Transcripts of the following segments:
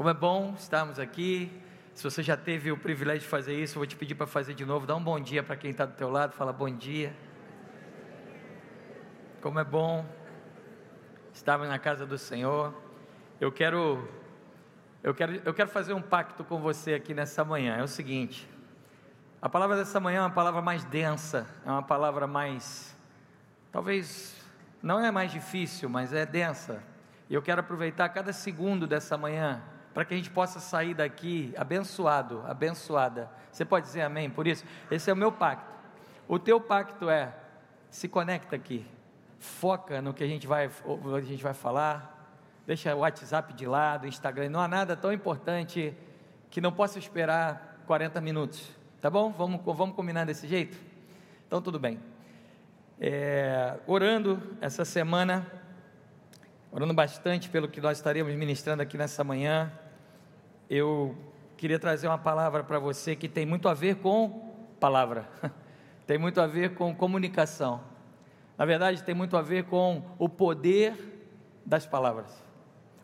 Como é bom estarmos aqui. Se você já teve o privilégio de fazer isso, eu vou te pedir para fazer de novo. Dá um bom dia para quem está do teu lado, fala bom dia. Como é bom estarmos na casa do Senhor. Eu quero, eu quero, eu quero fazer um pacto com você aqui nessa manhã. É o seguinte: a palavra dessa manhã é uma palavra mais densa, é uma palavra mais, talvez não é mais difícil, mas é densa. E eu quero aproveitar cada segundo dessa manhã para que a gente possa sair daqui abençoado, abençoada. Você pode dizer amém por isso? Esse é o meu pacto. O teu pacto é se conecta aqui, foca no que a gente vai, a gente vai falar, deixa o WhatsApp de lado, Instagram, não há nada tão importante que não possa esperar 40 minutos. Tá bom? Vamos, vamos combinar desse jeito? Então, tudo bem. É, orando essa semana, orando bastante pelo que nós estaremos ministrando aqui nessa manhã, eu queria trazer uma palavra para você que tem muito a ver com palavra, tem muito a ver com comunicação. Na verdade, tem muito a ver com o poder das palavras.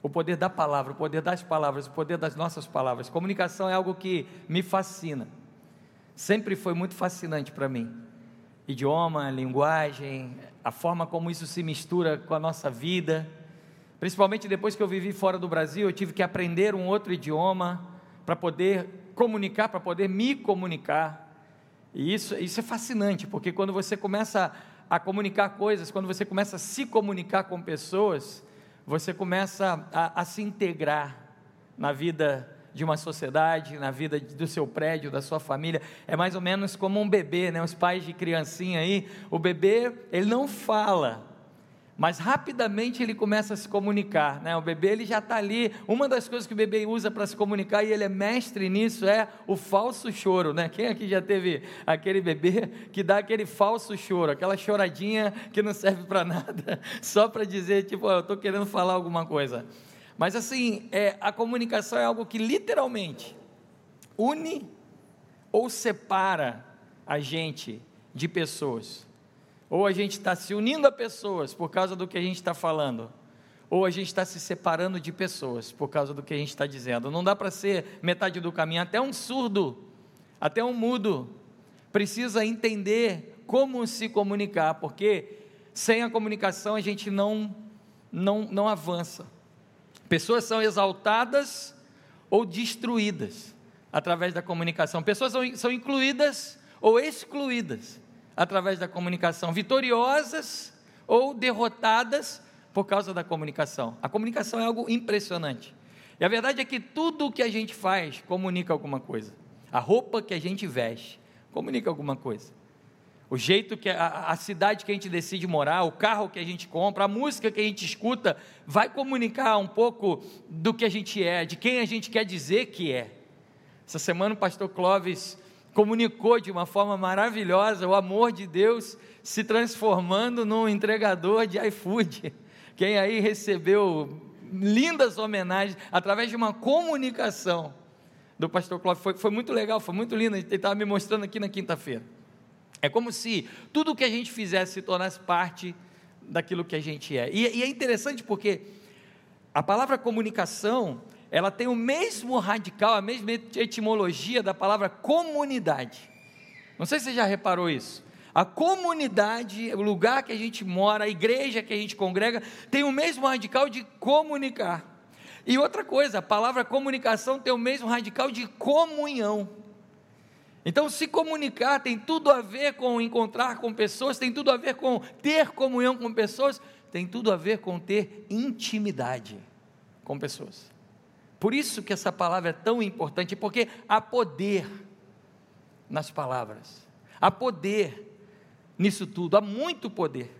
O poder da palavra, o poder das palavras, o poder das nossas palavras. Comunicação é algo que me fascina sempre foi muito fascinante para mim. Idioma, linguagem, a forma como isso se mistura com a nossa vida. Principalmente depois que eu vivi fora do Brasil, eu tive que aprender um outro idioma para poder comunicar, para poder me comunicar. E isso, isso é fascinante, porque quando você começa a comunicar coisas, quando você começa a se comunicar com pessoas, você começa a, a se integrar na vida de uma sociedade, na vida do seu prédio, da sua família. É mais ou menos como um bebê, né? Os pais de criancinha aí, o bebê, ele não fala, mas rapidamente ele começa a se comunicar, né? O bebê ele já está ali. Uma das coisas que o bebê usa para se comunicar e ele é mestre nisso é o falso choro, né? Quem aqui já teve aquele bebê que dá aquele falso choro, aquela choradinha que não serve para nada, só para dizer tipo, oh, eu estou querendo falar alguma coisa. Mas assim, é, a comunicação é algo que literalmente une ou separa a gente de pessoas. Ou a gente está se unindo a pessoas por causa do que a gente está falando, ou a gente está se separando de pessoas por causa do que a gente está dizendo. Não dá para ser metade do caminho. Até um surdo, até um mudo, precisa entender como se comunicar, porque sem a comunicação a gente não, não, não avança. Pessoas são exaltadas ou destruídas através da comunicação. Pessoas são, são incluídas ou excluídas através da comunicação. Vitoriosas ou derrotadas por causa da comunicação. A comunicação é algo impressionante. E a verdade é que tudo o que a gente faz comunica alguma coisa. A roupa que a gente veste comunica alguma coisa o jeito que a, a, cidade que a gente decide morar, o carro que a gente compra, a música que a gente escuta, vai comunicar um pouco do que a gente é, de quem a gente quer dizer que é. Essa semana o pastor Clóvis comunicou de uma forma maravilhosa o amor de Deus se transformando num entregador de iFood. Quem aí recebeu lindas homenagens através de uma comunicação do pastor Clóvis, foi, foi muito legal, foi muito lindo, ele estava me mostrando aqui na quinta-feira. É como se tudo o que a gente fizesse se tornasse parte daquilo que a gente é. E, e, é interessante porque a palavra comunicação, ela tem o mesmo radical, a mesma etimologia da palavra comunidade. Não sei se você já reparou isso. A comunidade, o lugar que a gente mora, a igreja que a gente congrega, tem o mesmo radical de comunicar. E outra coisa, a palavra comunicação tem o mesmo radical de comunhão. Então, se comunicar tem tudo a ver com encontrar com pessoas, tem tudo a ver com ter comunhão com pessoas, tem tudo a ver com ter intimidade com pessoas. Por isso que essa palavra é tão importante, porque há poder nas palavras, há poder nisso tudo, há muito poder.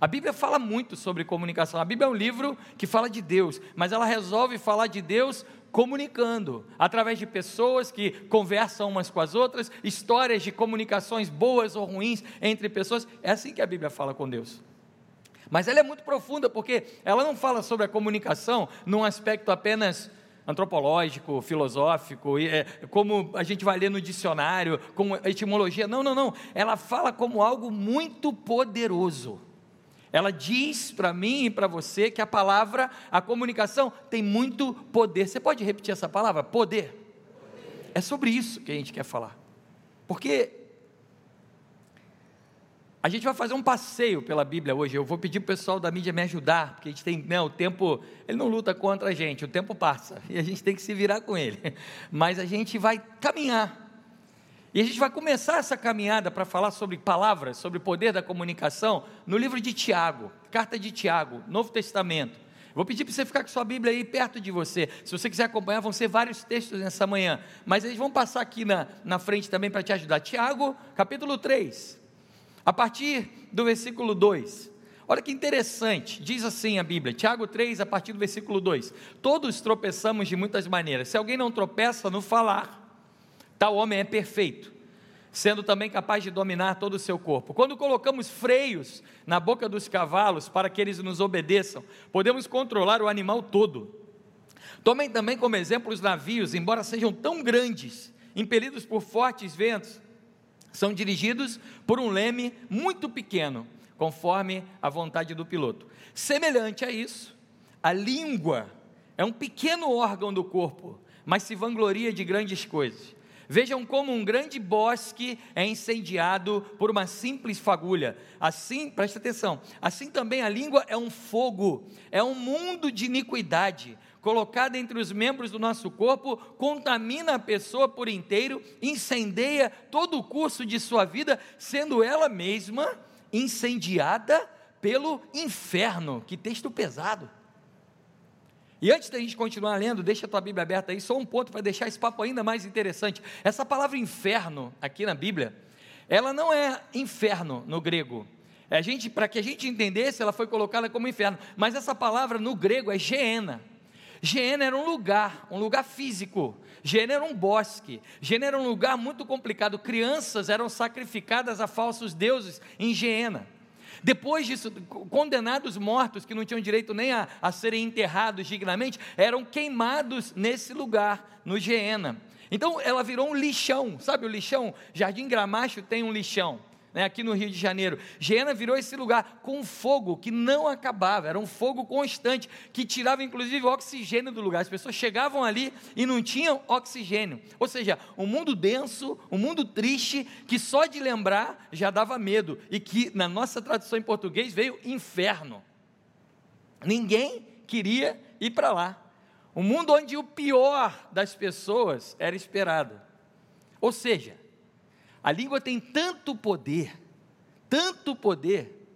A Bíblia fala muito sobre comunicação. A Bíblia é um livro que fala de Deus, mas ela resolve falar de Deus comunicando, através de pessoas que conversam umas com as outras, histórias de comunicações boas ou ruins entre pessoas. É assim que a Bíblia fala com Deus. Mas ela é muito profunda porque ela não fala sobre a comunicação num aspecto apenas antropológico, filosófico, é, como a gente vai ler no dicionário, como etimologia. Não, não, não. Ela fala como algo muito poderoso. Ela diz para mim e para você que a palavra, a comunicação tem muito poder. Você pode repetir essa palavra? Poder. poder. É sobre isso que a gente quer falar. Porque a gente vai fazer um passeio pela Bíblia hoje. Eu vou pedir para o pessoal da mídia me ajudar, porque a gente tem, né, o tempo, ele não luta contra a gente, o tempo passa e a gente tem que se virar com ele. Mas a gente vai caminhar. E a gente vai começar essa caminhada para falar sobre palavras, sobre o poder da comunicação, no livro de Tiago, carta de Tiago, Novo Testamento. Vou pedir para você ficar com sua Bíblia aí perto de você. Se você quiser acompanhar, vão ser vários textos nessa manhã. Mas eles vão passar aqui na, na frente também para te ajudar. Tiago, capítulo 3 a partir do versículo 2. Olha que interessante, diz assim a Bíblia, Tiago 3, a partir do versículo 2: Todos tropeçamos de muitas maneiras, se alguém não tropeça no falar, tal homem é perfeito, sendo também capaz de dominar todo o seu corpo. Quando colocamos freios na boca dos cavalos para que eles nos obedeçam, podemos controlar o animal todo. Tomem também como exemplo os navios, embora sejam tão grandes, impelidos por fortes ventos, são dirigidos por um leme muito pequeno, conforme a vontade do piloto. Semelhante a isso, a língua é um pequeno órgão do corpo, mas se vangloria de grandes coisas. Vejam como um grande bosque é incendiado por uma simples fagulha. Assim, presta atenção, assim também a língua é um fogo, é um mundo de iniquidade colocada entre os membros do nosso corpo, contamina a pessoa por inteiro, incendeia todo o curso de sua vida, sendo ela mesma incendiada pelo inferno. Que texto pesado. E antes da gente continuar lendo, deixa a tua Bíblia aberta aí, só um ponto para deixar esse papo ainda mais interessante. Essa palavra inferno aqui na Bíblia, ela não é inferno no grego. É a gente, para que a gente entendesse, ela foi colocada como inferno. Mas essa palavra no grego é geena. Geena era um lugar, um lugar físico. Geena era um bosque. Geena era um lugar muito complicado. Crianças eram sacrificadas a falsos deuses em Geena. Depois disso, condenados mortos, que não tinham direito nem a, a serem enterrados dignamente, eram queimados nesse lugar, no Geena. Então ela virou um lixão, sabe o lixão? Jardim Gramacho tem um lixão né, aqui no Rio de Janeiro. Gena virou esse lugar com fogo que não acabava, era um fogo constante, que tirava inclusive oxigênio do lugar. As pessoas chegavam ali e não tinham oxigênio. Ou seja, um mundo denso, um mundo triste, que só de lembrar já dava medo, e que na nossa tradução em português veio inferno. Ninguém queria ir para lá. Um mundo onde o pior das pessoas era esperado. Ou seja, a língua tem tanto poder, tanto poder,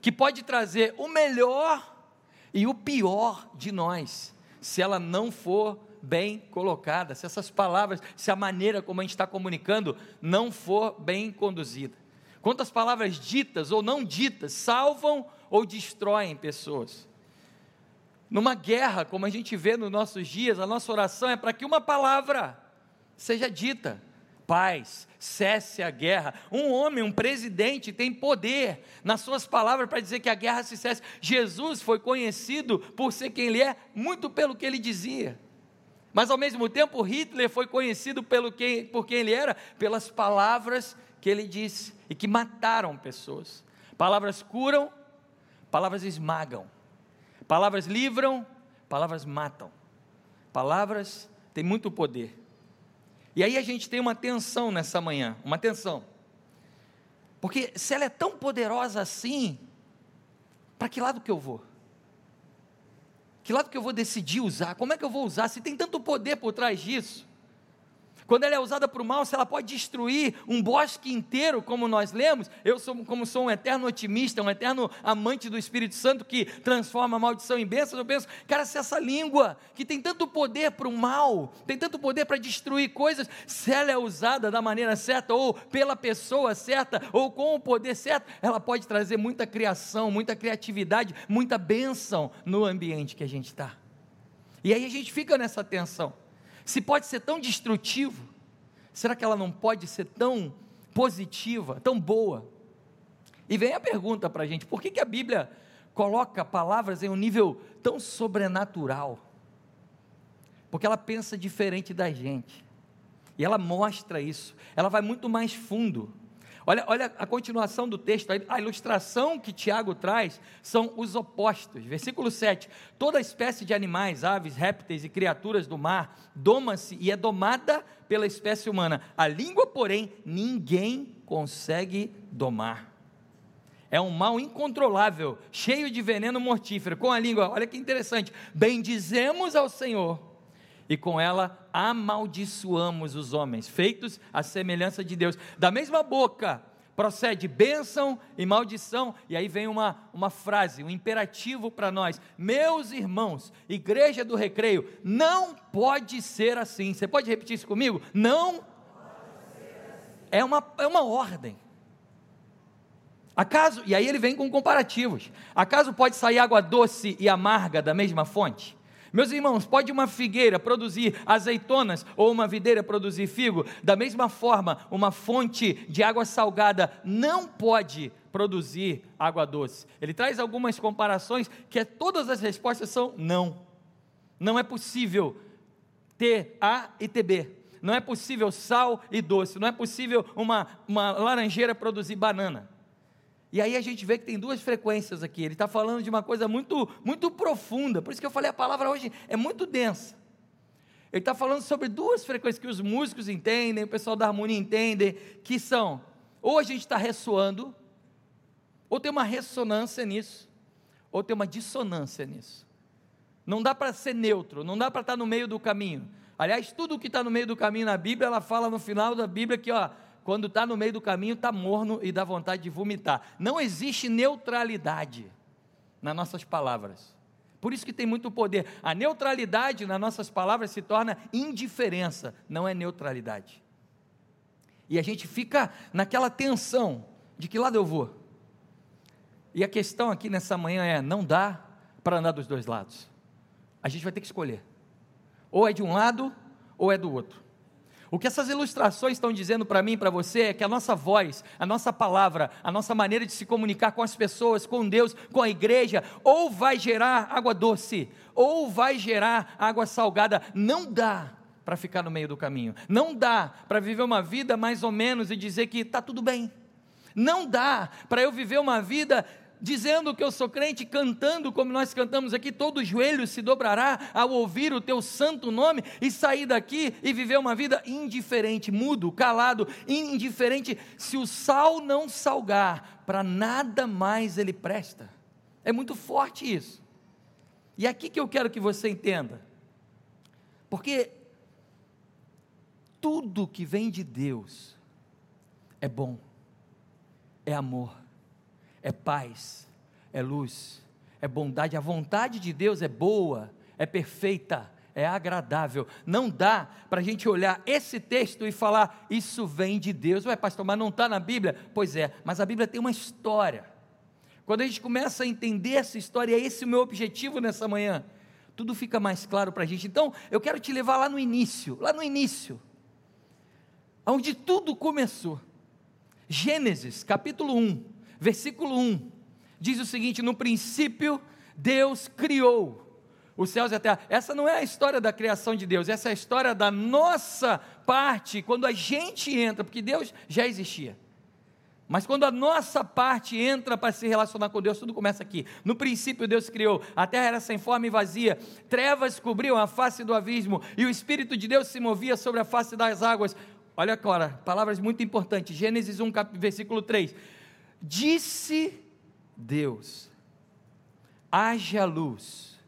que pode trazer o melhor e o pior de nós, se ela não for bem colocada, se essas palavras, se a maneira como a gente está comunicando não for bem conduzida. Quantas palavras ditas ou não ditas salvam ou destroem pessoas? Numa guerra, como a gente vê nos nossos dias, a nossa oração é para que uma palavra seja dita paz, cesse a guerra. Um homem, um presidente, tem poder nas suas palavras para dizer que a guerra se cesse. Jesus foi conhecido por ser quem ele é, muito pelo que ele dizia. Mas ao mesmo tempo, Hitler foi conhecido pelo que, por quem ele era, pelas palavras que ele disse e que mataram pessoas. Palavras curam, palavras esmagam. Palavras livram, palavras matam. Palavras têm muito poder. E aí a gente tem uma tensão nessa manhã, uma tensão. Porque se ela é tão poderosa assim, para que lado que eu vou? Que lado que eu vou decidir usar? Como é que eu vou usar? Se tem tanto poder por trás disso. Quando ela é usada para o mal, se ela pode destruir um bosque inteiro, como nós lemos, eu sou, como sou um eterno otimista, um eterno amante do Espírito Santo que transforma a maldição em bênção, eu penso, cara, se essa língua que tem tanto poder para o mal, tem tanto poder para destruir coisas, se ela é usada da maneira certa, ou pela pessoa certa, ou com o poder certo, ela pode trazer muita criação, muita criatividade, muita bênção no ambiente que a gente está. E aí a gente fica nessa tensão. Se pode ser tão destrutivo, será que ela não pode ser tão positiva, tão boa? E vem a pergunta para a gente: por que, que a Bíblia coloca palavras em um nível tão sobrenatural? Porque ela pensa diferente da gente. E ela mostra isso. Ela vai muito mais fundo. Olha, olha a continuação do texto, a ilustração que Tiago traz são os opostos. Versículo 7: Toda espécie de animais, aves, répteis e criaturas do mar doma-se e é domada pela espécie humana. A língua, porém, ninguém consegue domar. É um mal incontrolável, cheio de veneno mortífero. Com a língua, olha que interessante: bendizemos ao Senhor e com ela amaldiçoamos os homens, feitos à semelhança de Deus. Da mesma boca procede bênção e maldição, e aí vem uma, uma frase, um imperativo para nós: meus irmãos, igreja do recreio, não pode ser assim. Você pode repetir isso comigo? Não. É uma, é uma ordem. Acaso, e aí ele vem com comparativos: acaso pode sair água doce e amarga da mesma fonte? Meus irmãos, pode uma figueira produzir azeitonas ou uma videira produzir figo? Da mesma forma, uma fonte de água salgada não pode produzir água doce. Ele traz algumas comparações que é, todas as respostas são não. Não é possível ter A e ter B. Não é possível sal e doce. Não é possível uma, uma laranjeira produzir banana. E aí a gente vê que tem duas frequências aqui. Ele está falando de uma coisa muito, muito profunda. Por isso que eu falei, a palavra hoje é muito densa. Ele está falando sobre duas frequências que os músicos entendem, o pessoal da harmonia entende, que são, ou a gente está ressoando, ou tem uma ressonância nisso, ou tem uma dissonância nisso. Não dá para ser neutro, não dá para estar tá no meio do caminho. Aliás, tudo que está no meio do caminho na Bíblia, ela fala no final da Bíblia que, ó, quando está no meio do caminho, está morno e dá vontade de vomitar. Não existe neutralidade nas nossas palavras. Por isso que tem muito poder. A neutralidade nas nossas palavras se torna indiferença, não é neutralidade. E a gente fica naquela tensão de que lado eu vou. E a questão aqui nessa manhã é: não dá para andar dos dois lados. A gente vai ter que escolher. Ou é de um lado, ou é do outro. O que essas ilustrações estão dizendo para mim e para você é que a nossa voz, a nossa palavra, a nossa maneira de se comunicar com as pessoas, com Deus, com a igreja, ou vai gerar água doce, ou vai gerar água salgada. Não dá para ficar no meio do caminho. Não dá para viver uma vida mais ou menos e dizer que está tudo bem. Não dá para eu viver uma vida dizendo que eu sou crente, cantando como nós cantamos aqui, todo joelho se dobrará ao ouvir o teu santo nome e sair daqui e viver uma vida indiferente, mudo, calado, indiferente. Se o sal não salgar, para nada mais ele presta. É muito forte isso. E é aqui que eu quero que você entenda. Porque tudo que vem de Deus é bom, é amor é paz, é luz, é bondade. A vontade de Deus é boa, é perfeita, é agradável. Não dá para a gente olhar esse texto e falar, isso vem de Deus. Ué, pastor, mas não está na Bíblia? Pois é, mas a Bíblia tem uma história. Quando a gente começa a entender essa história, é esse o meu objetivo nessa manhã. Tudo fica mais claro para a gente. Então, eu quero te levar lá no início, lá no início, onde tudo começou. Gênesis, capítulo 1 versículo 1, diz o seguinte: No princípio, Deus criou os céus e a terra. Essa não é a história da criação de Deus, essa é a história da nossa parte, quando a gente entra, porque Deus já existia. Mas quando a nossa parte entra para se relacionar com Deus, tudo começa aqui. No princípio, Deus criou, a terra era sem forma e vazia, trevas cobriam a face do abismo, e o Espírito de Deus se movia sobre a face das águas. Olha agora, palavras muito importantes. Gênesis 1, versículo 3. Disse Deus: haja luz,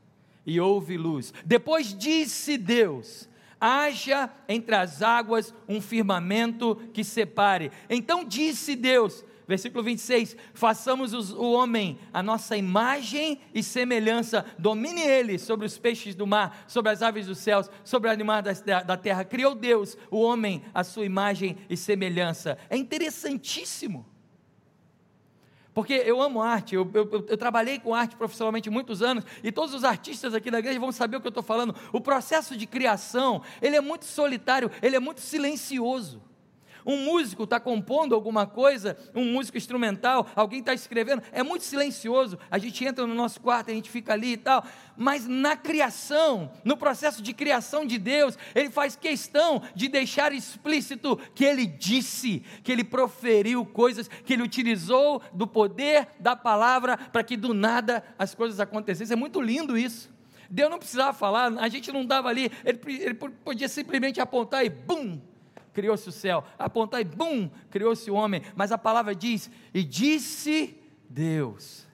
e houve luz. Depois disse Deus: haja entre as águas um firmamento que separe. Então disse Deus, versículo 26: façamos os, o homem a nossa imagem e semelhança, domine ele sobre os peixes do mar, sobre as aves dos céus, sobre os animais da, da terra. Criou Deus, o homem, a sua imagem e semelhança. É interessantíssimo. Porque eu amo arte, eu, eu, eu, trabalhei com arte profissionalmente muitos anos, e todos os artistas aqui da igreja vão saber o que eu estou falando. O processo de criação, ele é muito solitário, ele é muito silencioso. Um músico está compondo alguma coisa, um músico instrumental, alguém está escrevendo, é muito silencioso. A gente entra no nosso quarto, a gente fica ali e tal. Mas na criação, no processo de criação de Deus, Ele faz questão de deixar explícito que Ele disse, que Ele proferiu coisas, que Ele utilizou do poder da palavra para que do nada as coisas acontecessem. É muito lindo isso. Deus não precisava falar, a gente não estava ali, ele, ele podia simplesmente apontar e bum, criou-se o céu, apontar e bum, criou-se o homem, mas a palavra diz: e disse Deus,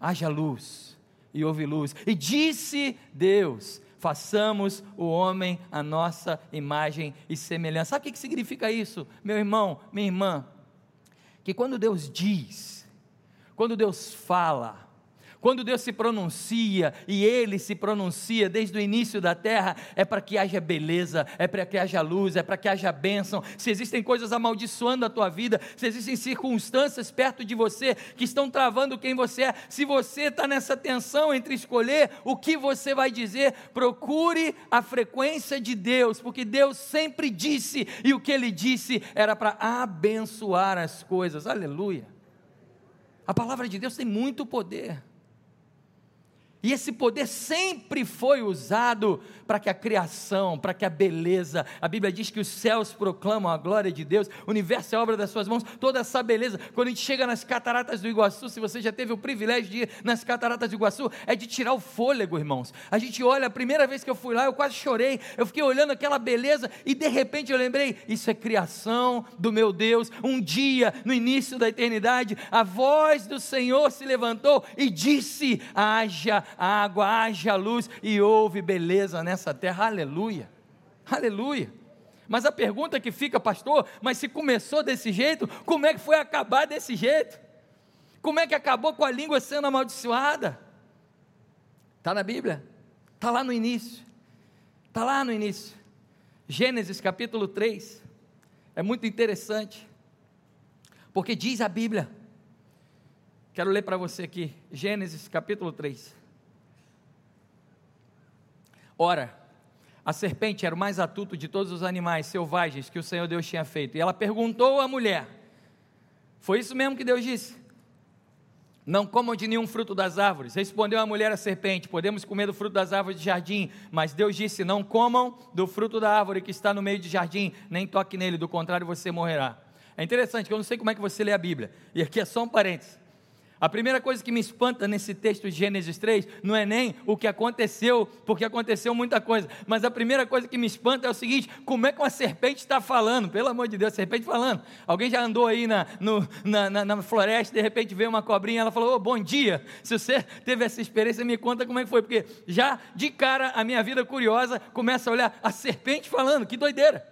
haja luz, e houve luz, e disse Deus, façamos o homem a nossa imagem e semelhança. Sabe o que significa isso, meu irmão, minha irmã? Que quando Deus diz, quando Deus fala, quando Deus se pronuncia e Ele se pronuncia desde o início da terra, é para que haja beleza, é para que haja luz, é para que haja bênção. Se existem coisas amaldiçoando a tua vida, se existem circunstâncias perto de você que estão travando quem você é, se você está nessa tensão entre escolher o que você vai dizer, procure a frequência de Deus, porque Deus sempre disse e o que Ele disse era para abençoar as coisas. Aleluia. A palavra de Deus tem muito poder. E esse poder sempre foi usado para que a criação, para que a beleza, a Bíblia diz que os céus proclamam a glória de Deus, o universo é obra das suas mãos, toda essa beleza. Quando a gente chega nas cataratas do Iguaçu, se você já teve o privilégio de ir nas cataratas do Iguaçu, é de tirar o fôlego, irmãos. A gente olha, a primeira vez que eu fui lá, eu quase chorei, eu fiquei olhando aquela beleza e de repente eu lembrei: isso é criação do meu Deus. Um dia, no início da eternidade, a voz do Senhor se levantou e disse: haja água, haja luz e houve beleza nessa terra. Aleluia. Aleluia. Mas a pergunta que fica, pastor, mas se começou desse jeito, como é que foi acabar desse jeito? Como é que acabou com a língua sendo amaldiçoada? Está na Bíblia? Está lá no início. Está lá no início. Gênesis capítulo 3. É muito interessante. Porque diz a Bíblia. Quero ler para você aqui. Gênesis capítulo 3. Ora, a serpente era o mais atuto de todos os animais selvagens que o Senhor Deus tinha feito. E ela perguntou à mulher: Foi isso mesmo que Deus disse? Não comam de nenhum fruto das árvores. Respondeu a mulher à serpente: Podemos comer do fruto das árvores de jardim, mas Deus disse: Não comam do fruto da árvore que está no meio de jardim, nem toque nele, do contrário você morrerá. É interessante que eu não sei como é que você lê a Bíblia. E aqui é só um parênteses. A primeira coisa que me espanta nesse texto de Gênesis 3 não é nem o que aconteceu, porque aconteceu muita coisa, mas a primeira coisa que me espanta é o seguinte: como é que uma serpente está falando? Pelo amor de Deus, serpente falando. Alguém já andou aí na, no, na, na, na floresta, de repente veio uma cobrinha, ela falou: oh, bom dia. Se você teve essa experiência, me conta como é que foi, porque já de cara a minha vida curiosa começa a olhar a serpente falando, que doideira.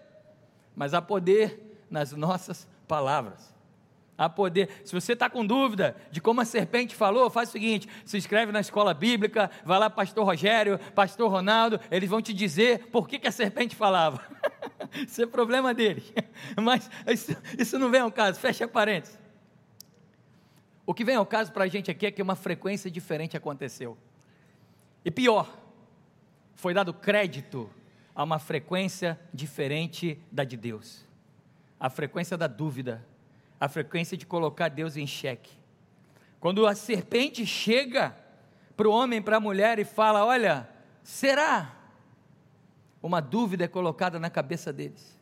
Mas há poder nas nossas palavras a poder. Se você está com dúvida de como a serpente falou, faz o seguinte: se inscreve na escola bíblica, vai lá, Pastor Rogério, Pastor Ronaldo, eles vão te dizer por que, que a serpente falava. isso é problema deles. Mas isso, isso não vem ao caso, fecha parênteses. O que vem ao caso para a gente aqui é que uma frequência diferente aconteceu. E pior, foi dado crédito a uma frequência diferente da de Deus a frequência da dúvida a frequência de colocar Deus em xeque. Quando a serpente chega para o homem, para a mulher e fala: Olha, será? Uma dúvida é colocada na cabeça deles.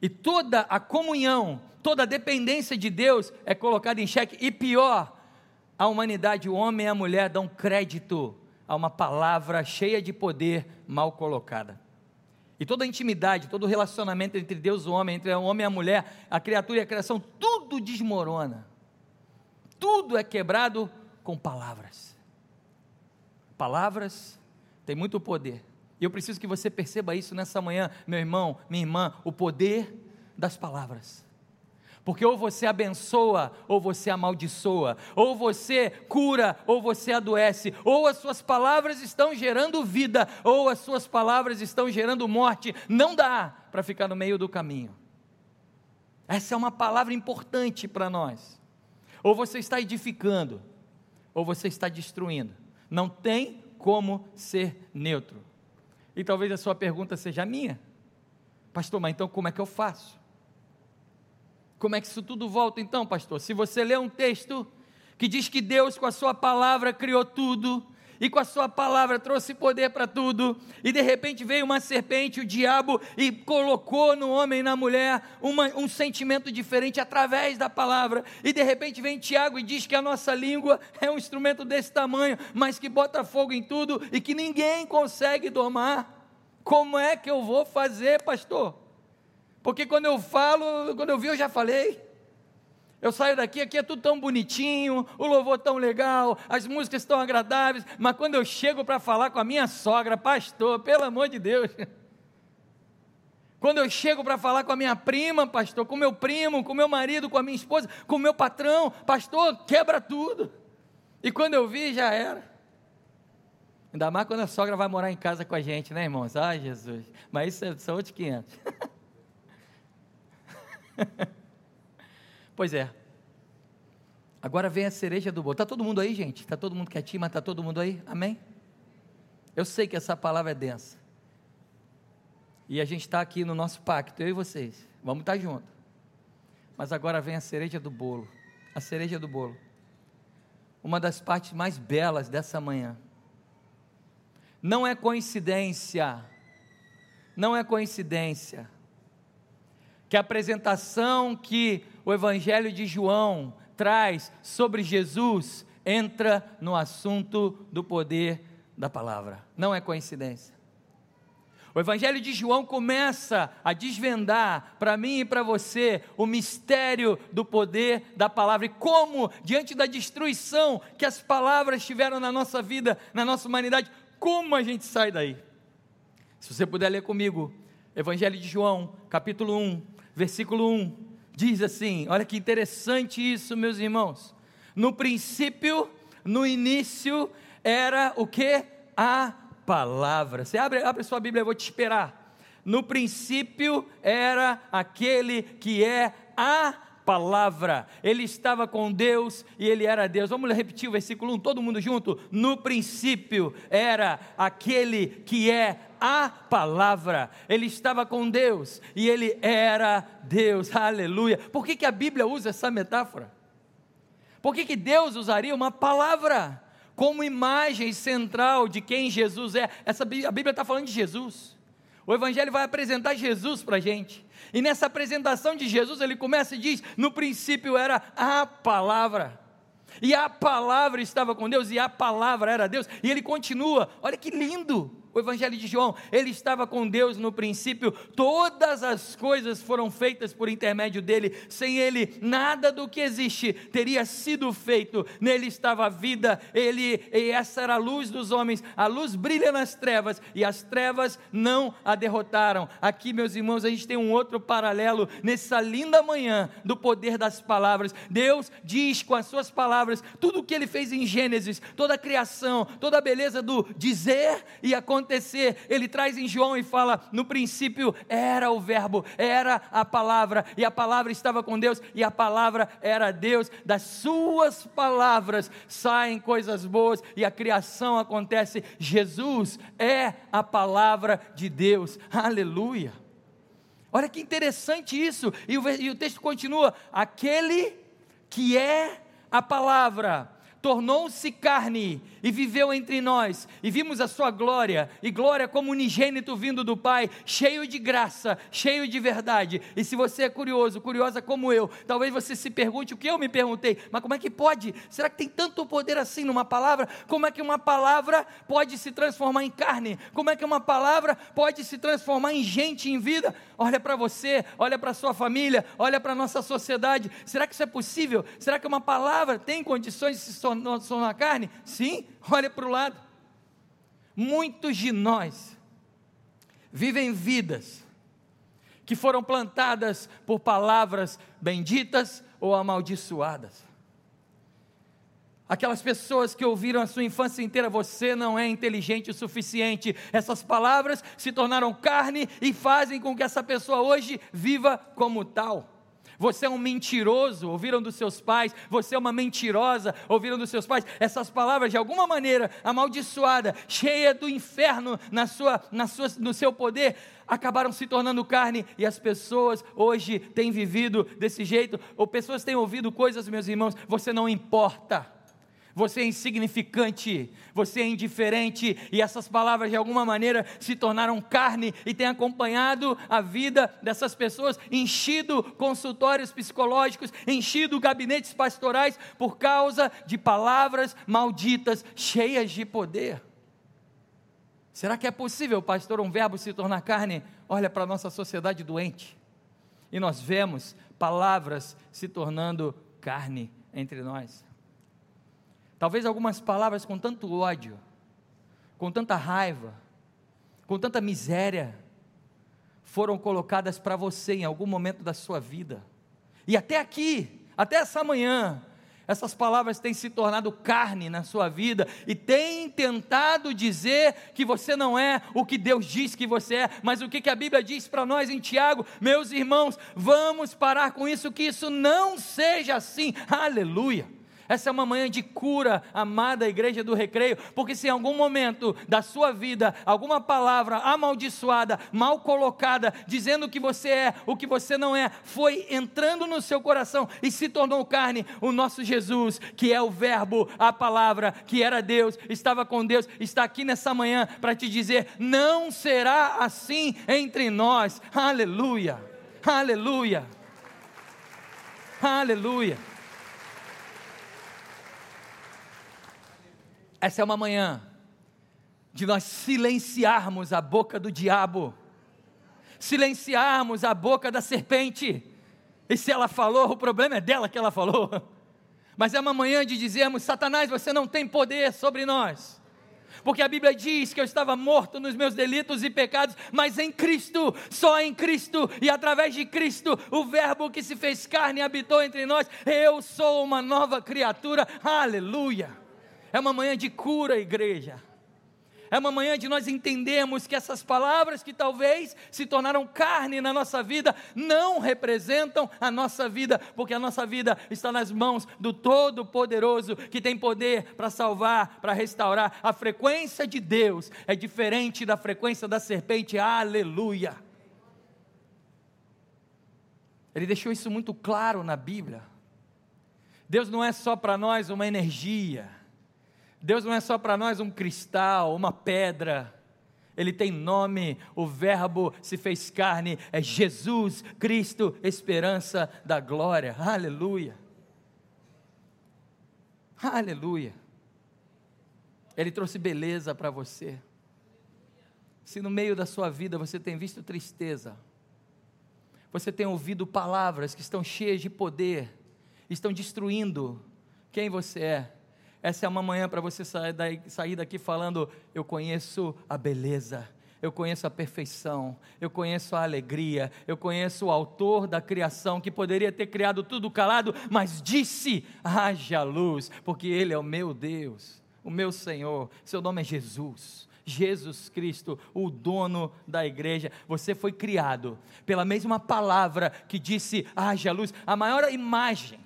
E toda a comunhão, toda a dependência de Deus é colocada em xeque. E pior, a humanidade, o homem e a mulher dão crédito a uma palavra cheia de poder mal colocada. E toda a intimidade, todo o relacionamento entre Deus e o homem, entre o homem e a mulher, a criatura e a criação, tudo desmorona. Tudo é quebrado com palavras. Palavras têm muito poder. E eu preciso que você perceba isso nessa manhã, meu irmão, minha irmã, o poder das palavras. Porque ou você abençoa, ou você amaldiçoa, ou você cura, ou você adoece, ou as suas palavras estão gerando vida, ou as suas palavras estão gerando morte. Não dá para ficar no meio do caminho. Essa é uma palavra importante para nós. Ou você está edificando, ou você está destruindo. Não tem como ser neutro. E talvez a sua pergunta seja a minha. Pastor, mas então como é que eu faço? Como é que isso tudo volta então, pastor? Se você lê um texto que diz que Deus, com a Sua palavra, criou tudo, e com a sua palavra trouxe poder para tudo, e de repente veio uma serpente, o diabo, e colocou no homem e na mulher uma, um sentimento diferente através da palavra, e de repente vem Tiago e diz que a nossa língua é um instrumento desse tamanho, mas que bota fogo em tudo e que ninguém consegue domar. Como é que eu vou fazer, pastor? Porque quando eu falo, quando eu vi, eu já falei. Eu saio daqui, aqui é tudo tão bonitinho, o louvor tão legal, as músicas tão agradáveis, mas quando eu chego para falar com a minha sogra, pastor, pelo amor de Deus. Quando eu chego para falar com a minha prima, pastor, com meu primo, com meu marido, com a minha esposa, com meu patrão, pastor, quebra tudo. E quando eu vi, já era. Ainda mais quando a sogra vai morar em casa com a gente, né, irmãos? Ai, Jesus. Mas isso são outros 500. Pois é. Agora vem a cereja do bolo. Está todo mundo aí, gente? Está todo mundo quietinho, mas está todo mundo aí? Amém? Eu sei que essa palavra é densa. E a gente está aqui no nosso pacto, eu e vocês. Vamos estar tá juntos. Mas agora vem a cereja do bolo. A cereja do bolo. Uma das partes mais belas dessa manhã. Não é coincidência. Não é coincidência que a apresentação que o Evangelho de João traz sobre Jesus entra no assunto do poder da palavra. Não é coincidência. O Evangelho de João começa a desvendar para mim e para você o mistério do poder da palavra e como, diante da destruição que as palavras tiveram na nossa vida, na nossa humanidade, como a gente sai daí. Se você puder ler comigo, Evangelho de João, capítulo 1, versículo 1, diz assim: olha que interessante isso, meus irmãos. No princípio, no início, era o que? A palavra. Você abre, abre sua Bíblia, eu vou te esperar. No princípio era aquele que é a palavra. Ele estava com Deus e ele era Deus. Vamos repetir o versículo 1, todo mundo junto. No princípio era aquele que é a palavra. Ele estava com Deus e ele era Deus. Aleluia. Por que, que a Bíblia usa essa metáfora? Por que, que Deus usaria uma palavra como imagem central de quem Jesus é? Essa, a Bíblia está falando de Jesus. O Evangelho vai apresentar Jesus para a gente. E nessa apresentação de Jesus, ele começa e diz: no princípio era a palavra. E a palavra estava com Deus, e a palavra era Deus. E ele continua, olha que lindo o Evangelho de João, ele estava com Deus no princípio, todas as coisas foram feitas por intermédio dele, sem ele, nada do que existe teria sido feito, nele estava a vida, ele, e essa era a luz dos homens, a luz brilha nas trevas, e as trevas não a derrotaram. Aqui, meus irmãos, a gente tem um outro paralelo, nessa linda manhã, do poder das palavras. Deus diz com as suas palavras, tudo o que ele fez em Gênesis, toda a criação, toda a beleza do dizer e acontecer acontecer, ele traz em João e fala: no princípio era o Verbo, era a palavra, e a palavra estava com Deus, e a palavra era Deus. Das suas palavras saem coisas boas e a criação acontece. Jesus é a palavra de Deus, aleluia. Olha que interessante isso, e o, e o texto continua: aquele que é a palavra tornou-se carne e viveu entre nós, e vimos a sua glória, e glória como unigênito vindo do Pai, cheio de graça, cheio de verdade. E se você é curioso, curiosa como eu, talvez você se pergunte o que eu me perguntei, mas como é que pode? Será que tem tanto poder assim numa palavra? Como é que uma palavra pode se transformar em carne? Como é que uma palavra pode se transformar em gente, em vida? Olha para você, olha para sua família, olha para nossa sociedade. Será que isso é possível? Será que uma palavra tem condições de se tornar carne? Sim, olha para o lado. Muitos de nós vivem vidas que foram plantadas por palavras benditas ou amaldiçoadas. Aquelas pessoas que ouviram a sua infância inteira, você não é inteligente o suficiente. Essas palavras se tornaram carne e fazem com que essa pessoa hoje viva como tal. Você é um mentiroso, ouviram dos seus pais. Você é uma mentirosa, ouviram dos seus pais. Essas palavras, de alguma maneira, amaldiçoada, cheia do inferno na sua, na sua, no seu poder, acabaram se tornando carne e as pessoas hoje têm vivido desse jeito, ou pessoas têm ouvido coisas, meus irmãos, você não importa você é insignificante, você é indiferente, e essas palavras de alguma maneira se tornaram carne e têm acompanhado a vida dessas pessoas, enchido consultórios psicológicos, enchido gabinetes pastorais por causa de palavras malditas, cheias de poder. Será que é possível, pastor, um verbo se tornar carne? Olha para a nossa sociedade doente. E nós vemos palavras se tornando carne entre nós. Talvez algumas palavras com tanto ódio, com tanta raiva, com tanta miséria, foram colocadas para você em algum momento da sua vida. E até aqui, até essa manhã, essas palavras têm se tornado carne na sua vida e têm tentado dizer que você não é o que Deus diz que você é, mas o que, a Bíblia diz para nós em Tiago, meus irmãos, vamos parar com isso, que isso não seja assim, aleluia. Essa é uma manhã de cura, amada igreja do recreio, porque se em algum momento da sua vida alguma palavra amaldiçoada, mal colocada, dizendo que você é o que você não é, foi entrando no seu coração e se tornou carne, o nosso Jesus, que é o Verbo, a palavra, que era Deus, estava com Deus, está aqui nessa manhã para te dizer: não será assim entre nós. Aleluia, aleluia, aleluia. Essa é uma manhã de nós silenciarmos a boca do diabo, silenciarmos a boca da serpente. E se ela falou, o problema é dela que ela falou. Mas é uma manhã de dizermos: Satanás, você não tem poder sobre nós. Porque a Bíblia diz que eu estava morto nos meus delitos e pecados, mas em Cristo, só em Cristo e através de Cristo, o Verbo que se fez carne habitou entre nós. Eu sou uma nova criatura. Aleluia. É uma manhã de cura, igreja. É uma manhã de nós entendermos que essas palavras que talvez se tornaram carne na nossa vida não representam a nossa vida, porque a nossa vida está nas mãos do Todo-Poderoso que tem poder para salvar, para restaurar. A frequência de Deus é diferente da frequência da serpente. Aleluia. Ele deixou isso muito claro na Bíblia. Deus não é só para nós uma energia. Deus não é só para nós um cristal, uma pedra. Ele tem nome, o Verbo se fez carne, é Jesus Cristo, esperança da glória. Aleluia. Aleluia. Ele trouxe beleza para você. Se no meio da sua vida você tem visto tristeza, você tem ouvido palavras que estão cheias de poder, estão destruindo quem você é, essa é uma manhã para você sair daqui falando: Eu conheço a beleza, eu conheço a perfeição, eu conheço a alegria, eu conheço o autor da criação que poderia ter criado tudo calado, mas disse: haja luz, porque Ele é o meu Deus, o meu Senhor, seu nome é Jesus. Jesus Cristo, o dono da igreja. Você foi criado pela mesma palavra que disse: haja luz. A maior imagem,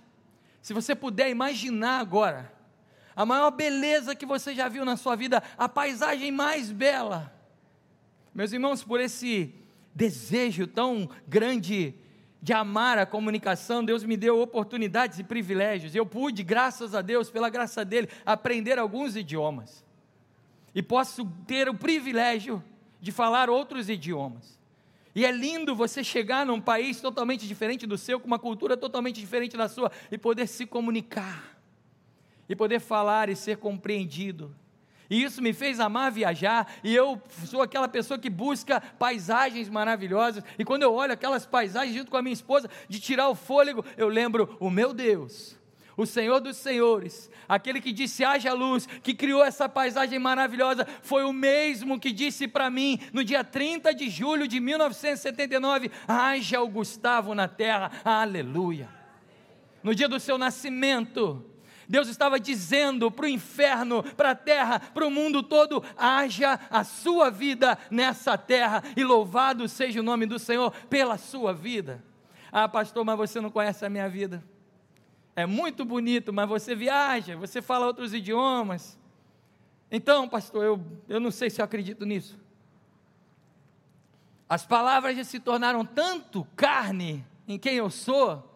se você puder imaginar agora, a maior beleza que você já viu na sua vida, a paisagem mais bela. Meus irmãos, por esse desejo tão grande de amar a comunicação, Deus me deu oportunidades e privilégios. Eu pude, graças a Deus, pela graça dele, aprender alguns idiomas. E posso ter o privilégio de falar outros idiomas. E é lindo você chegar num país totalmente diferente do seu, com uma cultura totalmente diferente da sua, e poder se comunicar e poder falar e ser compreendido. E isso me fez amar viajar, e eu sou aquela pessoa que busca paisagens maravilhosas, e quando eu olho aquelas paisagens junto com a minha esposa, de tirar o fôlego, eu lembro: o meu Deus, o Senhor dos Senhores, aquele que disse haja luz, que criou essa paisagem maravilhosa, foi o mesmo que disse para mim no dia 30 de julho de 1979: haja o Gustavo na terra, aleluia. No dia do seu nascimento, Deus estava dizendo para o inferno, para a terra, para o mundo todo: haja a sua vida nessa terra, e louvado seja o nome do Senhor pela sua vida. Ah, pastor, mas você não conhece a minha vida. É muito bonito, mas você viaja, você fala outros idiomas. Então, pastor, eu, eu não sei se eu acredito nisso. As palavras já se tornaram tanto carne em quem eu sou,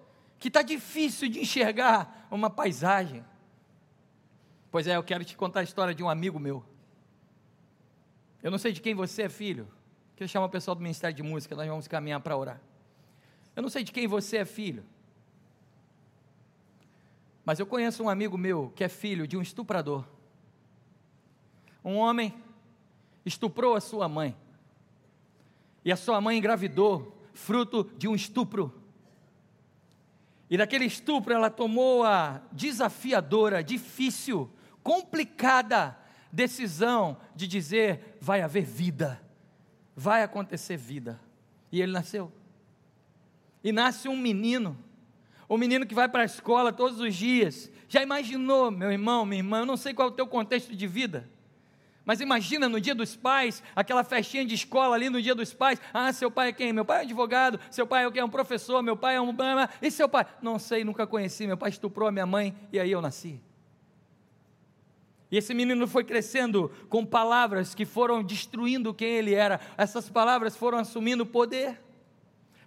que está difícil de enxergar uma paisagem. Pois é, eu quero te contar a história de um amigo meu. Eu não sei de quem você é filho. Que eu chamo o pessoal do Ministério de Música, nós vamos caminhar para orar. Eu não sei de quem você é filho. Mas eu conheço um amigo meu que é filho de um estuprador. Um homem estuprou a sua mãe. E a sua mãe engravidou, fruto de um estupro. E daquele estupro ela tomou a desafiadora, difícil, complicada decisão de dizer: vai haver vida, vai acontecer vida. E ele nasceu. E nasce um menino, um menino que vai para a escola todos os dias. Já imaginou, meu irmão, minha irmã, eu não sei qual é o teu contexto de vida. Mas imagina no dia dos pais, aquela festinha de escola ali no dia dos pais. Ah, seu pai é quem? Meu pai é advogado, seu pai é o que? É um professor, meu pai é um. E seu pai? Não sei, nunca conheci. Meu pai estuprou a minha mãe e aí eu nasci. E esse menino foi crescendo com palavras que foram destruindo quem ele era. Essas palavras foram assumindo poder.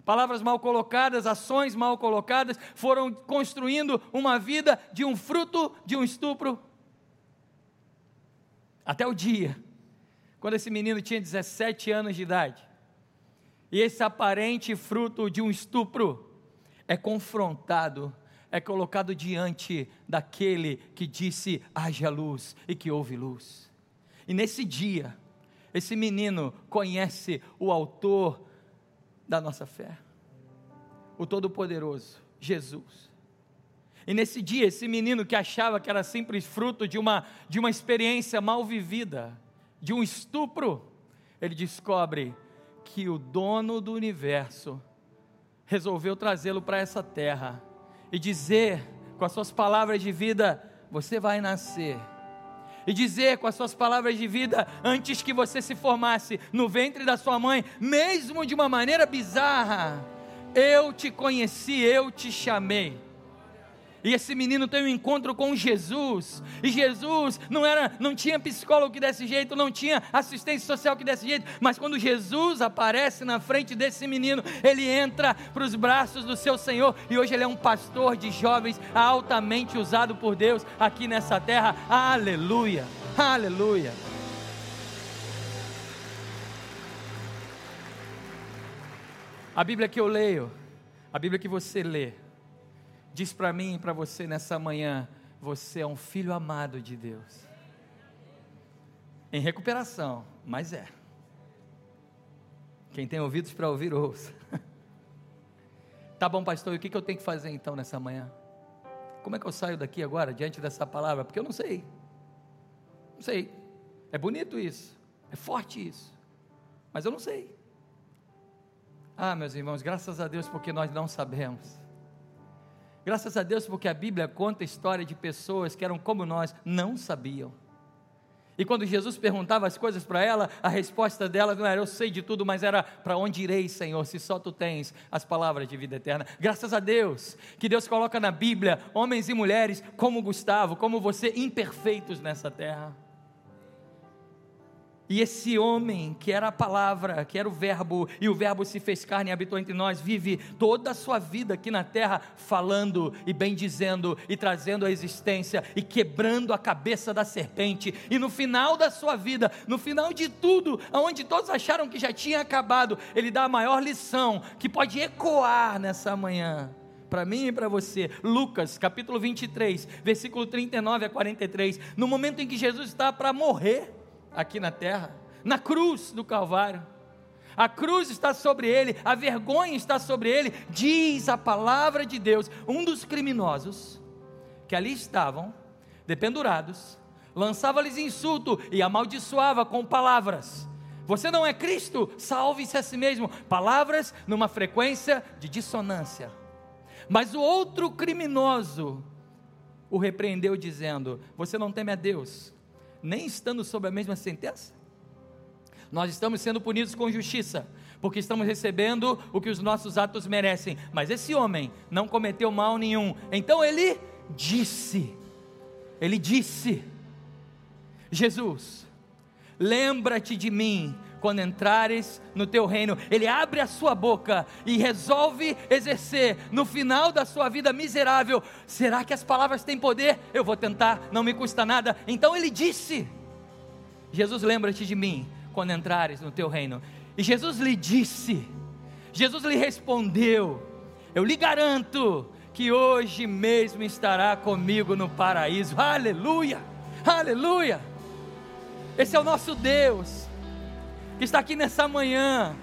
Palavras mal colocadas, ações mal colocadas, foram construindo uma vida de um fruto de um estupro até o dia, quando esse menino tinha 17 anos de idade, e esse aparente fruto de um estupro é confrontado, é colocado diante daquele que disse: haja luz e que houve luz. E nesse dia, esse menino conhece o autor da nossa fé, o Todo-Poderoso, Jesus. E nesse dia, esse menino que achava que era simples fruto de uma, de uma experiência mal vivida, de um estupro, ele descobre que o dono do universo resolveu trazê-lo para essa terra e dizer com as suas palavras de vida: Você vai nascer. E dizer com as suas palavras de vida, antes que você se formasse no ventre da sua mãe, mesmo de uma maneira bizarra, eu te conheci, eu te chamei. E esse menino tem um encontro com Jesus. E Jesus não era, não tinha psicólogo que desse jeito, não tinha assistência social que desse jeito, mas quando Jesus aparece na frente desse menino, ele entra para os braços do seu Senhor e hoje ele é um pastor de jovens altamente usado por Deus aqui nessa terra. Aleluia. Aleluia. A Bíblia que eu leio, a Bíblia que você lê, diz para mim e para você nessa manhã: você é um filho amado de Deus. Em recuperação, mas é. Quem tem ouvidos para ouvir, ouça. tá bom, pastor, e o que eu tenho que fazer então nessa manhã? Como é que eu saio daqui agora, diante dessa palavra? Porque eu não sei. Não sei. É bonito isso. É forte isso. Mas eu não sei. Ah, meus irmãos, graças a Deus, porque nós não sabemos. Graças a Deus, porque a Bíblia conta a história de pessoas que eram como nós, não sabiam. E quando Jesus perguntava as coisas para ela, a resposta dela não era eu sei de tudo, mas era para onde irei, Senhor, se só tu tens as palavras de vida eterna. Graças a Deus, que Deus coloca na Bíblia homens e mulheres como Gustavo, como você, imperfeitos nessa terra. E esse homem, que era a palavra, que era o Verbo, e o Verbo se fez carne e habitou entre nós, vive toda a sua vida aqui na terra, falando e bendizendo e trazendo a existência e quebrando a cabeça da serpente. E no final da sua vida, no final de tudo, onde todos acharam que já tinha acabado, ele dá a maior lição que pode ecoar nessa manhã para mim e para você. Lucas, capítulo 23, versículo 39 a 43. No momento em que Jesus está para morrer aqui na terra, na cruz do Calvário. A cruz está sobre ele, a vergonha está sobre ele, diz a palavra de Deus. Um dos criminosos que ali estavam, dependurados, lançava-lhes insulto e amaldiçoava com palavras. Você não é Cristo, salve-se a si mesmo. Palavras numa frequência de dissonância. Mas o outro criminoso o repreendeu, dizendo: Você não teme a Deus, nem estando sob a mesma sentença? Nós estamos sendo punidos com justiça, porque estamos recebendo o que os nossos atos merecem. Mas esse homem não cometeu mal nenhum. Então ele disse: Ele disse, Jesus, lembra-te de mim quando entrares no teu reino. Ele abre a sua boca e resolve exercer no final da sua vida miserável. Será que as palavras têm poder? Eu vou tentar, não me custa nada. Então ele disse: Jesus, lembra-te de mim quando entrares no teu reino. E Jesus lhe disse, Jesus lhe respondeu: Eu lhe garanto que hoje mesmo estará comigo no paraíso. Aleluia! Aleluia! Esse é o nosso Deus que está aqui nessa manhã.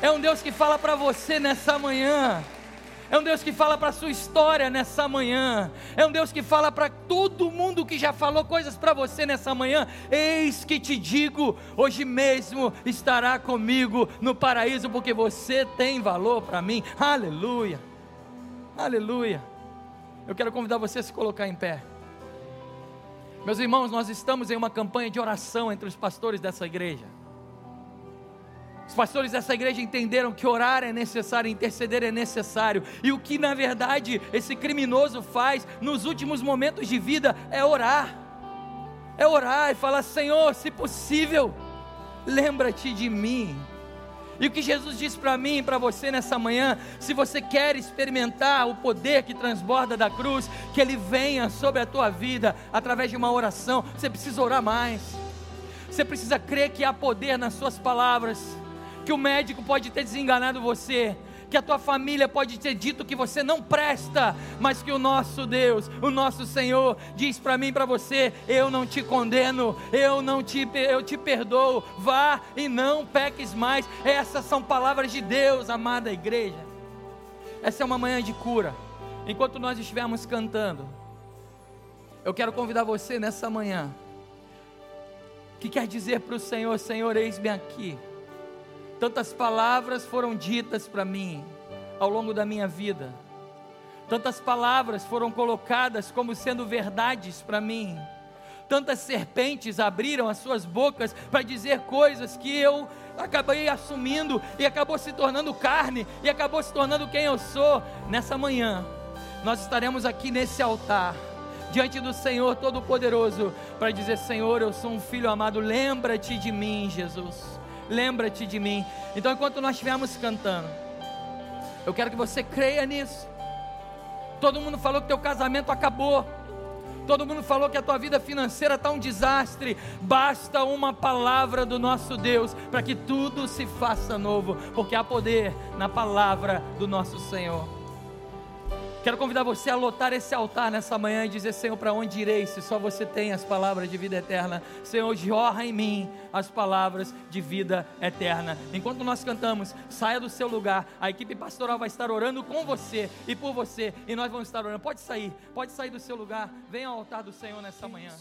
É um Deus que fala para você nessa manhã. É um Deus que fala para a sua história nessa manhã. É um Deus que fala para todo mundo que já falou coisas para você nessa manhã. Eis que te digo, hoje mesmo estará comigo no paraíso, porque você tem valor para mim. Aleluia. Aleluia. Eu quero convidar você a se colocar em pé. Meus irmãos, nós estamos em uma campanha de oração entre os pastores dessa igreja. Os pastores dessa igreja entenderam que orar é necessário, interceder é necessário, e o que na verdade esse criminoso faz nos últimos momentos de vida é orar, é orar e falar: Senhor, se possível, lembra-te de mim. E o que Jesus diz para mim e para você nessa manhã, se você quer experimentar o poder que transborda da cruz, que ele venha sobre a tua vida através de uma oração, você precisa orar mais. Você precisa crer que há poder nas suas palavras que o médico pode ter desenganado você, que a tua família pode ter dito que você não presta, mas que o nosso Deus, o nosso Senhor, diz para mim para você: eu não te condeno, eu não te, eu te perdoo, vá e não peques mais. Essas são palavras de Deus, amada igreja. Essa é uma manhã de cura. Enquanto nós estivermos cantando, eu quero convidar você nessa manhã, que quer dizer para o Senhor: Senhor, eis-me aqui Tantas palavras foram ditas para mim ao longo da minha vida. Tantas palavras foram colocadas como sendo verdades para mim. Tantas serpentes abriram as suas bocas para dizer coisas que eu acabei assumindo e acabou se tornando carne e acabou se tornando quem eu sou. Nessa manhã, nós estaremos aqui nesse altar diante do Senhor Todo-Poderoso para dizer: Senhor, eu sou um filho amado, lembra-te de mim, Jesus lembra-te de mim. Então, enquanto nós estivermos cantando, eu quero que você creia nisso. Todo mundo falou que teu casamento acabou. Todo mundo falou que a tua vida financeira está um desastre. Basta uma palavra do nosso Deus para que tudo se faça novo, porque há poder na palavra do nosso Senhor. Quero convidar você a lotar esse altar nessa manhã e dizer: Senhor, para onde irei se só você tem as palavras de vida eterna? Senhor, jorra em mim as palavras de vida eterna. Enquanto nós cantamos, saia do seu lugar, a equipe pastoral vai estar orando com você e por você, e nós vamos estar orando. Pode sair, pode sair do seu lugar, venha ao altar do Senhor nessa manhã.